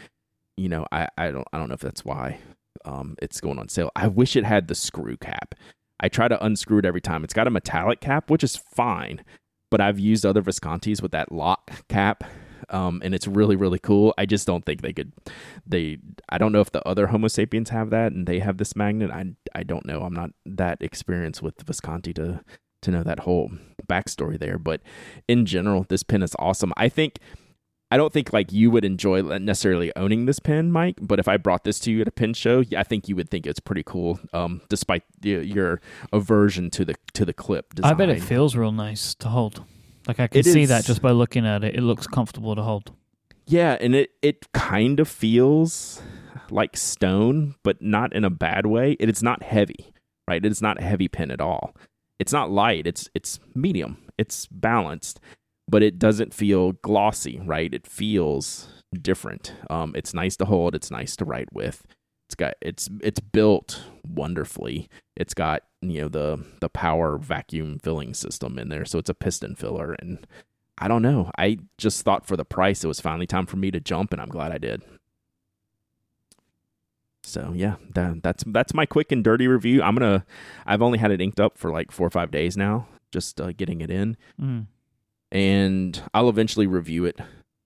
you know, I, I don't I don't know if that's why um, it's going on sale. I wish it had the screw cap. I try to unscrew it every time. It's got a metallic cap, which is fine, but I've used other Viscontis with that lock cap, um, and it's really really cool. I just don't think they could. They I don't know if the other Homo sapiens have that and they have this magnet. I I don't know. I'm not that experienced with Visconti to to know that whole backstory there. But in general, this pen is awesome. I think I don't think like you would enjoy necessarily owning this pen, Mike. But if I brought this to you at a pen show, I think you would think it's pretty cool. Um, despite the, your aversion to the to the clip design. I bet it feels real nice to hold. Like I can It see is- that just by looking at it. It looks comfortable to hold. Yeah, and it it kind of feels like stone, but not in a bad way. It, it's not heavy, right? It's not a heavy pen at all. It's not light. It's it's medium. It's balanced, but it doesn't feel glossy, right? It feels different. Um, it's nice to hold. It's nice to write with. It's got it's it's built wonderfully. It's got you know the the power vacuum filling system in there, so it's a piston filler and I don't know. I just thought for the price, it was finally time for me to jump, and I'm glad I did. So yeah, that, that's that's my quick and dirty review. I'm gonna. I've only had it inked up for like four or five days now, just uh, getting it in, Mm. and I'll eventually review it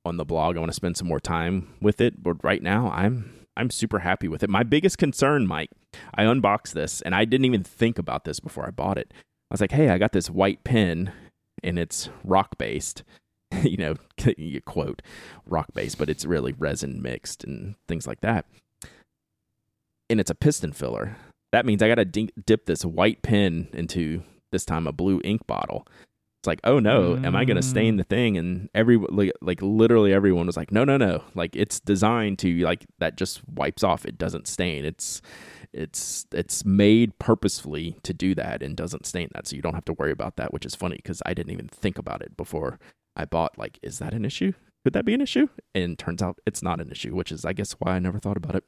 on the blog. I want to spend some more time with it, but right now I'm I'm super happy with it. My biggest concern, Mike, I unboxed this and I didn't even think about this before I bought it. I was like, hey, I got this white pen and it's rock based. you know, you quote rock based, but it's really resin mixed and things like that. And it's a piston filler. That means I got to dip this white pen into this time a blue ink bottle. It's like, oh no, am I going to stain the thing? And every like, like literally everyone was like, no, no, no. Like it's designed to like that just wipes off. It doesn't stain. It's it's it's made purposefully to do that and doesn't stain that, so you don't have to worry about that. Which is funny because I didn't even think about it before I bought. Like, is that an issue? Could that be an issue? And turns out it's not an issue, which is I guess why I never thought about it.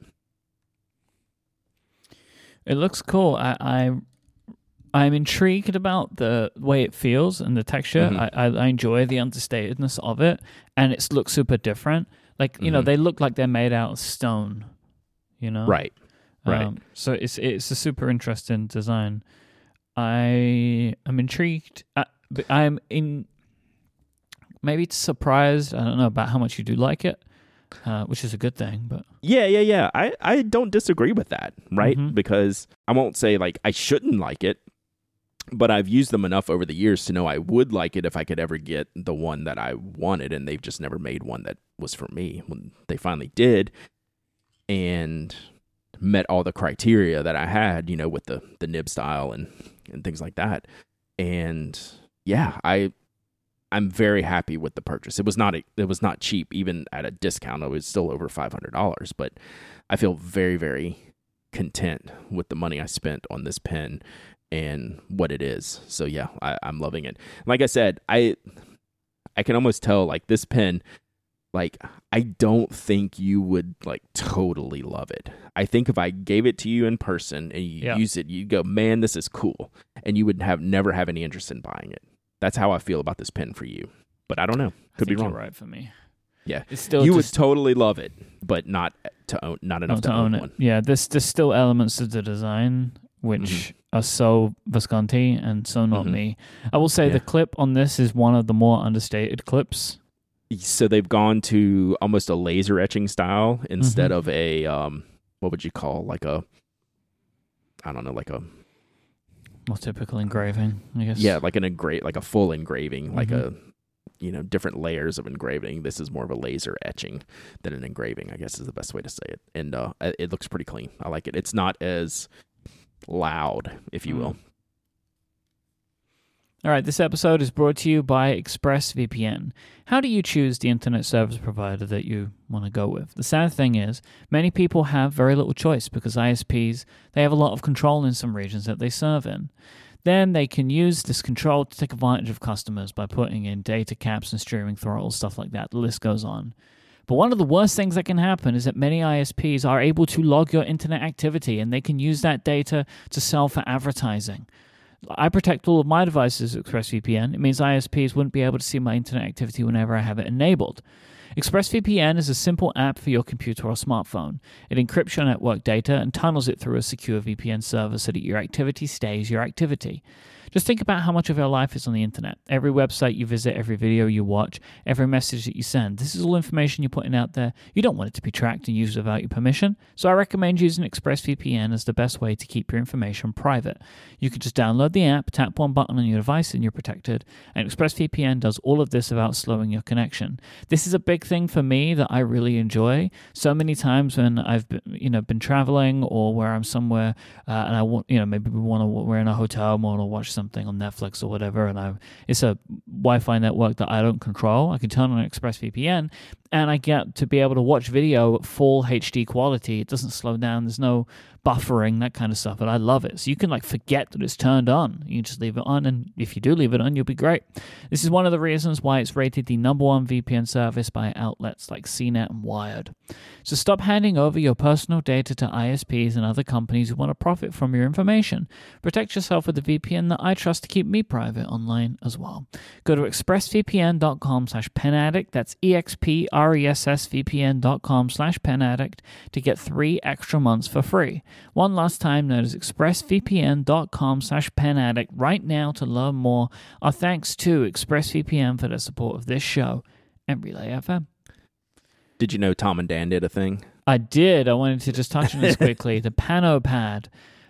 It looks cool. I, I I'm intrigued about the way it feels and the texture. Mhm. I, I enjoy the understatedness of it, and it looks super different. Like you know, Mhm. they look like they're made out of stone. You know, Right. right. Um, so it's it's a super interesting design. I am intrigued. I, I'm in maybe surprised. I don't know about how much you do like it, uh, which is a good thing. But Yeah, yeah, yeah. I, I don't disagree with that, right? Mhm. Because I won't say like I shouldn't like it, but I've used them enough over the years to know I would like it if I could ever get the one that I wanted, and they've just never made one that was for me. When they finally did, and met all the criteria that I had, you know, with the the nib style and and things like that, and yeah, I I'm very happy with the purchase. It was not a, it was not cheap, even at a discount. It was still over five hundred dollars, but I feel very very content with the money I spent on this pen and what it is. So yeah, I, I'm loving it. Like I said, I I can almost tell like this pen. Like I don't think you would like totally love it. I think if I gave it to you in person and you Yeah. use it, you'd go, "Man, this is cool," and you would have never have any interest in buying it. That's how I feel about this pen for you. But I don't know. Could be wrong. Right for me. Yeah. it's still you would totally love it, but not to own, not enough not to, own, it. one. Yeah, there's there's still elements of the design which Mhm. are so Visconti and so not Mhm. me. I will say Yeah. the clip on this is one of the more understated clips. So they've gone to almost a laser etching style instead Mhm. of a um what would you call like a I don't know, like a More typical engraving, I guess. yeah, like an engrave, like a full engraving, like Mhm. a you know different layers of engraving. This is more of a laser etching than an engraving, I guess is the best way to say it. And uh, it it looks pretty clean. I like it. It's not as loud, if you Mm. will. All right, this episode is brought to you by ExpressVPN. How do you choose the internet service provider that you want to go with? The sad thing is, many people have very little choice because ISPs, they have a lot of control in some regions that they serve in. Then they can use this control to take advantage of customers by putting in data caps and streaming throttles, stuff like that. The list goes on. But one of the worst things that can happen is that many ISPs are able to log your internet activity and they can use that data to sell for advertising. I protect all of my devices with ExpressVPN. It means ISPs wouldn't be able to see my internet activity whenever I have it enabled. ExpressVPN is a simple app for your computer or smartphone. It encrypts your network data and tunnels it through a secure VPN server so that your activity stays your activity. Just think about how much of your life is on the internet. Every website you visit, every video you watch, every message that you send. This is all information you're putting out there. You don't want it to be tracked and used without your permission. So I recommend using ExpressVPN as the best way to keep your information private. You can just download the app, tap one button on your device, and you're protected. And ExpressVPN does all of this without slowing your connection. This is a big thing for me that I really enjoy. So many times when I've been, you know, been traveling or where I'm somewhere uh, and I want, you know, maybe we want to, we're in a hotel and want to watch something on Netflix or whatever, and I, it's a Wi-Fi network that I don't control. I can turn on ExpressVPN, and I get to be able to watch video at full HD quality. It doesn't slow down. There's no buffering, that kind of stuff. And I love it. So you can like forget that it's turned on. You just leave it on, and if you do leave it on, you'll be great. This is one of the reasons why it's rated the number one VPN service by outlets like CNET and Wired. So stop handing over your personal data to ISPs and other companies who want to profit from your information. Protect yourself with the VPN that I trust to keep me private online as well. Go to expressvpn.com slash penaddict. That's E E-X-P-R-E-S-S-V-P-N.com slash penaddict to get three extra months for free. One last time, that is expressvpn.com slash penaddict right now to learn more. Our thanks to ExpressVPN for their support of this show and Relay FM. Did you know Tom and Dan did a thing? I did. I wanted to just touch on this quickly. the PanoPad.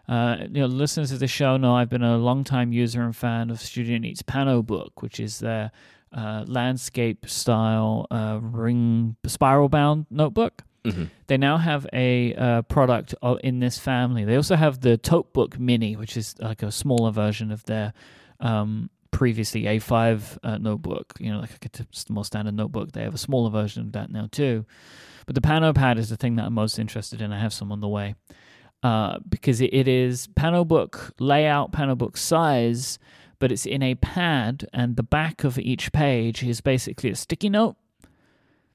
Uh, you know, listeners of the show know I've been a long-time user and fan of Studio Neat's PanoBook, which is their uh, landscape-style uh, ring spiral-bound notebook. Mm-hmm. They now have a uh, product in this family. They also have the Totebook Mini, which is like a smaller version of their um, previously A5 uh, notebook. You know, like a more standard notebook. They have a smaller version of that now too. But the PanoPad is the thing that I'm most interested in. I have some on the way uh, because it, it is PanoBook layout, PanoBook size, but it's in a pad, and the back of each page is basically a sticky note.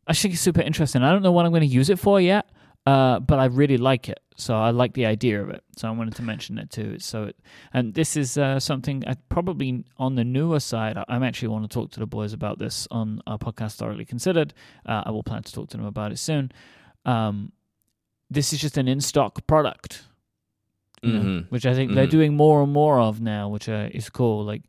I think it's super interesting. I don't know what I'm going to use it for yet, uh, but I really like it. So I like the idea of it. So I wanted to mention it too. So, it, and this is uh, something I probably on the newer side. I, I'm actually want to talk to the boys about this on our podcast. Thoroughly considered. Uh, I will plan to talk to them about it soon. Um, this is just an in stock product, you know, which I think they're Mhm. doing more and more of now, which uh, is cool. Like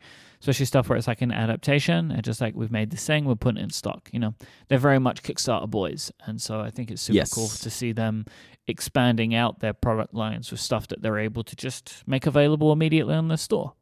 especially stuff where it's like an adaptation and just like we've made this thing, we're putting it in stock. You know, they're very much Kickstarter boys, and so I think it's super Yes. cool to see them expanding out their product lines with stuff that they're able to just make available immediately on the store.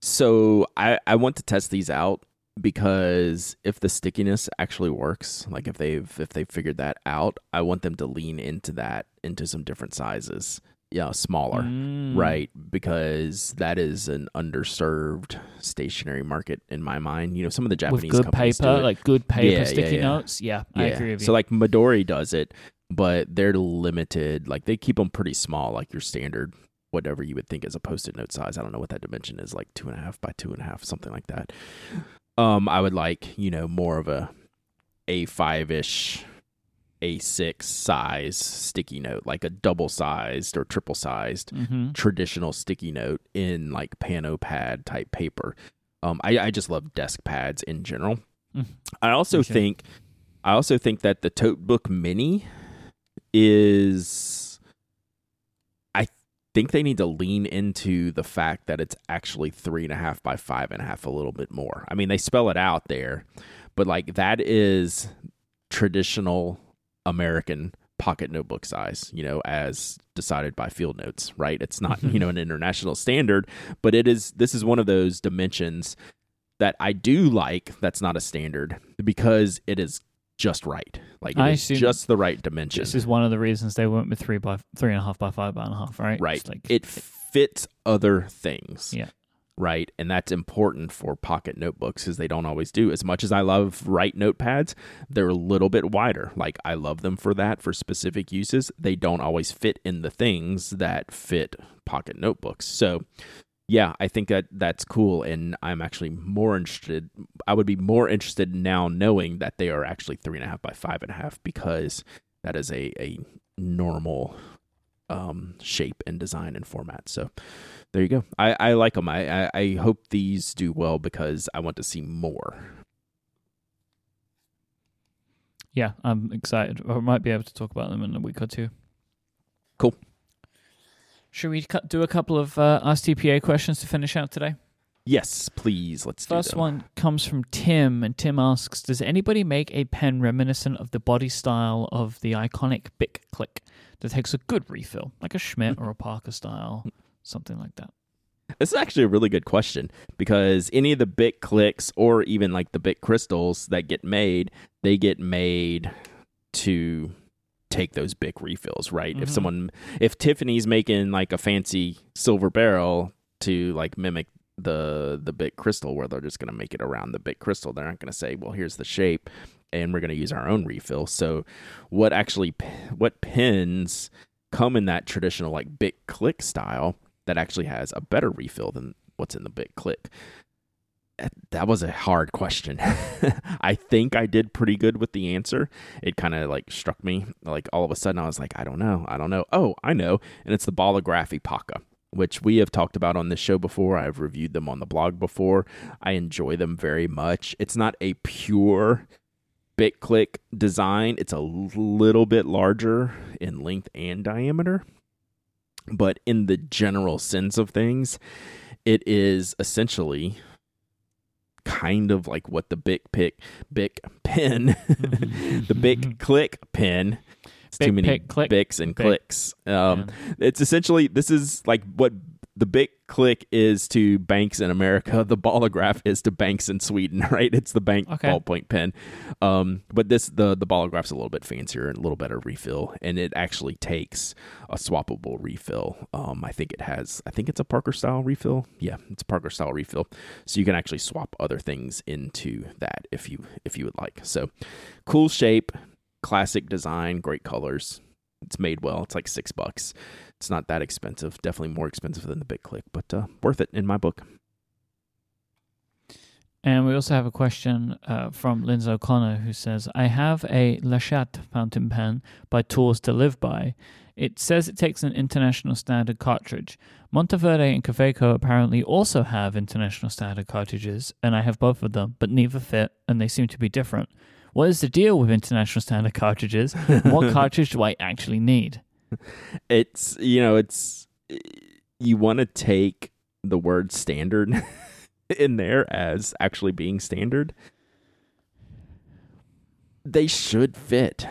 So I, I want to test these out because if the stickiness actually works, like if they've if they've figured that out, I want them to lean into that into some different sizes. Yeah, smaller. Mm. Right, because that is an underserved stationary market in my mind. You know, some of the With Japanese good companies paper, do it. like good paper Yeah, yeah, sticky yeah. notes. Yeah, I agree with you. So like Midori does it, but they're limited. Like they keep them pretty small, like your standard whatever you would think as a post-it note size. I don't know what that dimension is, like two and a half by two and a half, something like that. Um, I would like you know more of a a five ish. A6 size sticky note, like a double sized or triple sized hmm traditional sticky note in like pano pad type paper. Um, I, I just love desk pads in general. Mm. I also too. think I also think that the Tote Book Mini is I think they need to lean into the fact that it's actually three and a half by five and a half a little bit more. I mean they spell it out there, but like that is traditional American pocket notebook size, you know, as decided by field notes, right? It's not, you mm-hmm. know, an international standard, but it is this is one of those dimensions that I do like that's not a standard because it is just right. Like I just the right dimension. This is one of the reasons they went with three by three and a half by five by and a half, right? right. It's like it fits other things. Yeah. Right. And that's important for pocket notebooks because they don't always do. As much as I love write notepads, they're a little bit wider. Like I love them for that, for specific uses. They don't always fit in the things that fit pocket notebooks. So yeah, I think that that's cool, and I'm actually more interested. I would be more interested now knowing that they are actually three and a half by five and a half because that is a a normal um, shape and design and format. So there you go. I, I like them. I, I I hope these do well because I want to see more. yeah, I'm excited. I might be able to talk about them in a week or two. Cool. Should we cut, do a couple of uh, AskTPA questions to finish out today? Yes, please. Let's do First them. one comes from Tim, and Tim asks Does anybody make a pen reminiscent of the body style of the iconic Bic Click that takes a good refill, like a Schmidt or a Parker style, something like that? This is actually a really good question because any of the Bic clicks or even like the Bic crystals that get made, they get made to take those big refills, right? If Mhm. someone if Tiffany's making like a fancy silver barrel to like mimic the the Bic crystal where they're just going to make it around the Bic crystal, they're not going to say, "Well, here's the shape." And we're going to use our own refill. So, what actually, what pins come in that traditional like Bic click style that actually has a better refill than what's in the Bic click? That- That was a hard question. I think I did pretty good with the answer. It kind of like struck me. Like all of a sudden, I was like, I don't know. I don't know. Oh, I know. And it's the Ballograf Epoca, which we have talked about on this show before. I've reviewed them on the blog before. I enjoy them very much. It's not a pure Bic click design, it's a little bit larger in length and diameter. But in the general sense of things, it is essentially kind of like what the big pick big pen the big click pen it's too many pick click bics and Bic. clicks um Yeah. it's essentially this is like what the Bic click is to banks in America. The Ballograf is to banks in Sweden, right? It's the bank Okay. ballpoint pen. Um, but this the the Ballograf's a little bit fancier and a little better refill, and it actually takes a swappable refill. Um, I think it has. I think it's a Parker style refill. Yeah, it's a Parker style refill. So you can actually swap other things into that if you if you would like. So cool shape, classic design, great colors. It's made well. It's like six bucks. It's not that expensive. Definitely more expensive than the Bic Click, but uh, worth it in my book. And we also have a question uh, from Lindsay O'Connor who says, I have a Le Chat fountain pen by Tools to Live By. It says it takes an international standard cartridge. Monteverde and Kaweco apparently also have international standard cartridges, and I have both of them, but neither fit, and they seem to be different. What is the deal with international standard cartridges? What cartridge do I actually need? It's you know it's you want to take the word standard in there as actually being standard. They should fit.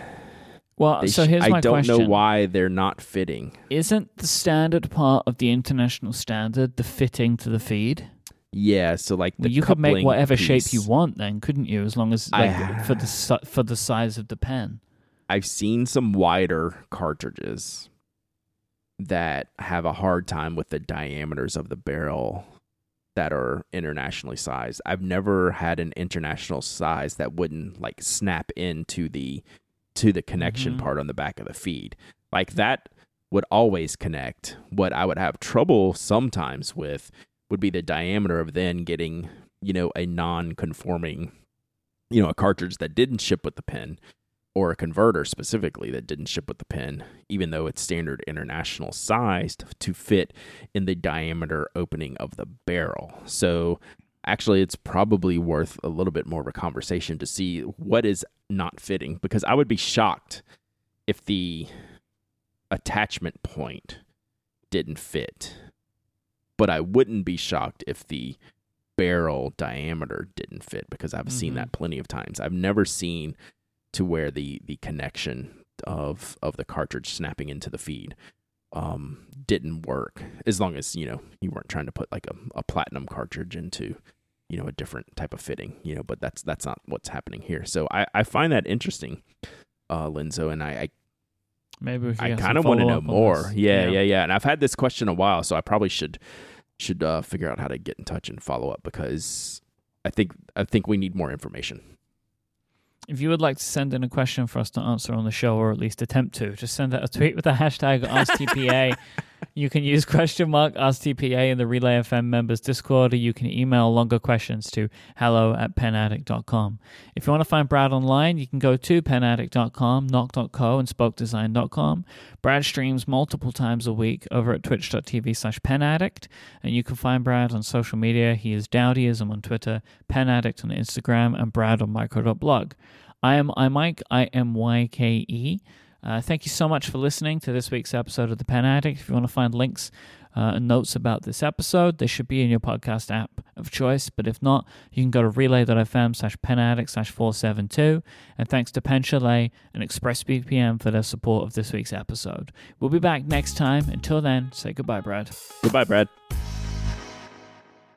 Well, They so here's sh- here's I don't question. know why they're not fitting. Isn't the standard part of the international standard the fitting to the feed? Yeah, so like the Well, you could make whatever shape you want, then, couldn't you? As long as I- like, for the for the size of the pen. I've seen some wider cartridges that have a hard time with the diameters of the barrel that are internationally sized. I've never had an international size that wouldn't like snap into the to the connection Mhm. part on the back of the feed. Like that would always connect. What I would have trouble sometimes with would be the diameter of then getting, you know, a non-conforming, you know, a cartridge that didn't ship with the pen or a converter specifically that didn't ship with the pen, even though it's standard international sized to fit in the diameter opening of the barrel. So actually it's probably worth a little bit more of a conversation to see what is not fitting because I would be shocked if the attachment point didn't fit. But I wouldn't be shocked if the barrel diameter didn't fit because I've seen Mhm. that plenty of times. I've never seen to where the the connection of of the cartridge snapping into the feed um, didn't work as long as you know you weren't trying to put like a, a platinum cartridge into you know a different type of fitting you know but that's that's not what's happening here so i i find that interesting uh linzo and i i Maybe we can I kind of want to know more. this. Yeah, yeah, yeah. And I've had this question a while, so I probably should should uh, figure out how to get in touch and follow up because I think I think we need more information. If you would like to send in a question for us to answer on the show, or at least attempt to, just send out a tweet with the hashtag AskTPA. You can use question mark AskTPA in the Relay FM members Discord, or you can email longer questions to hello at penaddict.com. If you want to find Brad online, you can go to penaddict.com, knock.co, and spokedesign.com. Brad streams multiple times a week over at twitch.tv slash penaddict, and you can find Brad on social media. He is Dowdyism on Twitter, penaddict on Instagram, and Brad on micro.blog. I am iMyke, I M Y K E. Uh, thank you so much for listening to this week's episode of The Pen Addict. If you want to find links uh, and notes about this episode, they should be in your podcast app of choice. But if not, you can go to relay.fm slash penaddict slash 472. And thanks to Pen Chalet and ExpressVPN for their support of this week's episode. We'll be back next time. Until then, say goodbye, Brad. Goodbye, Brad.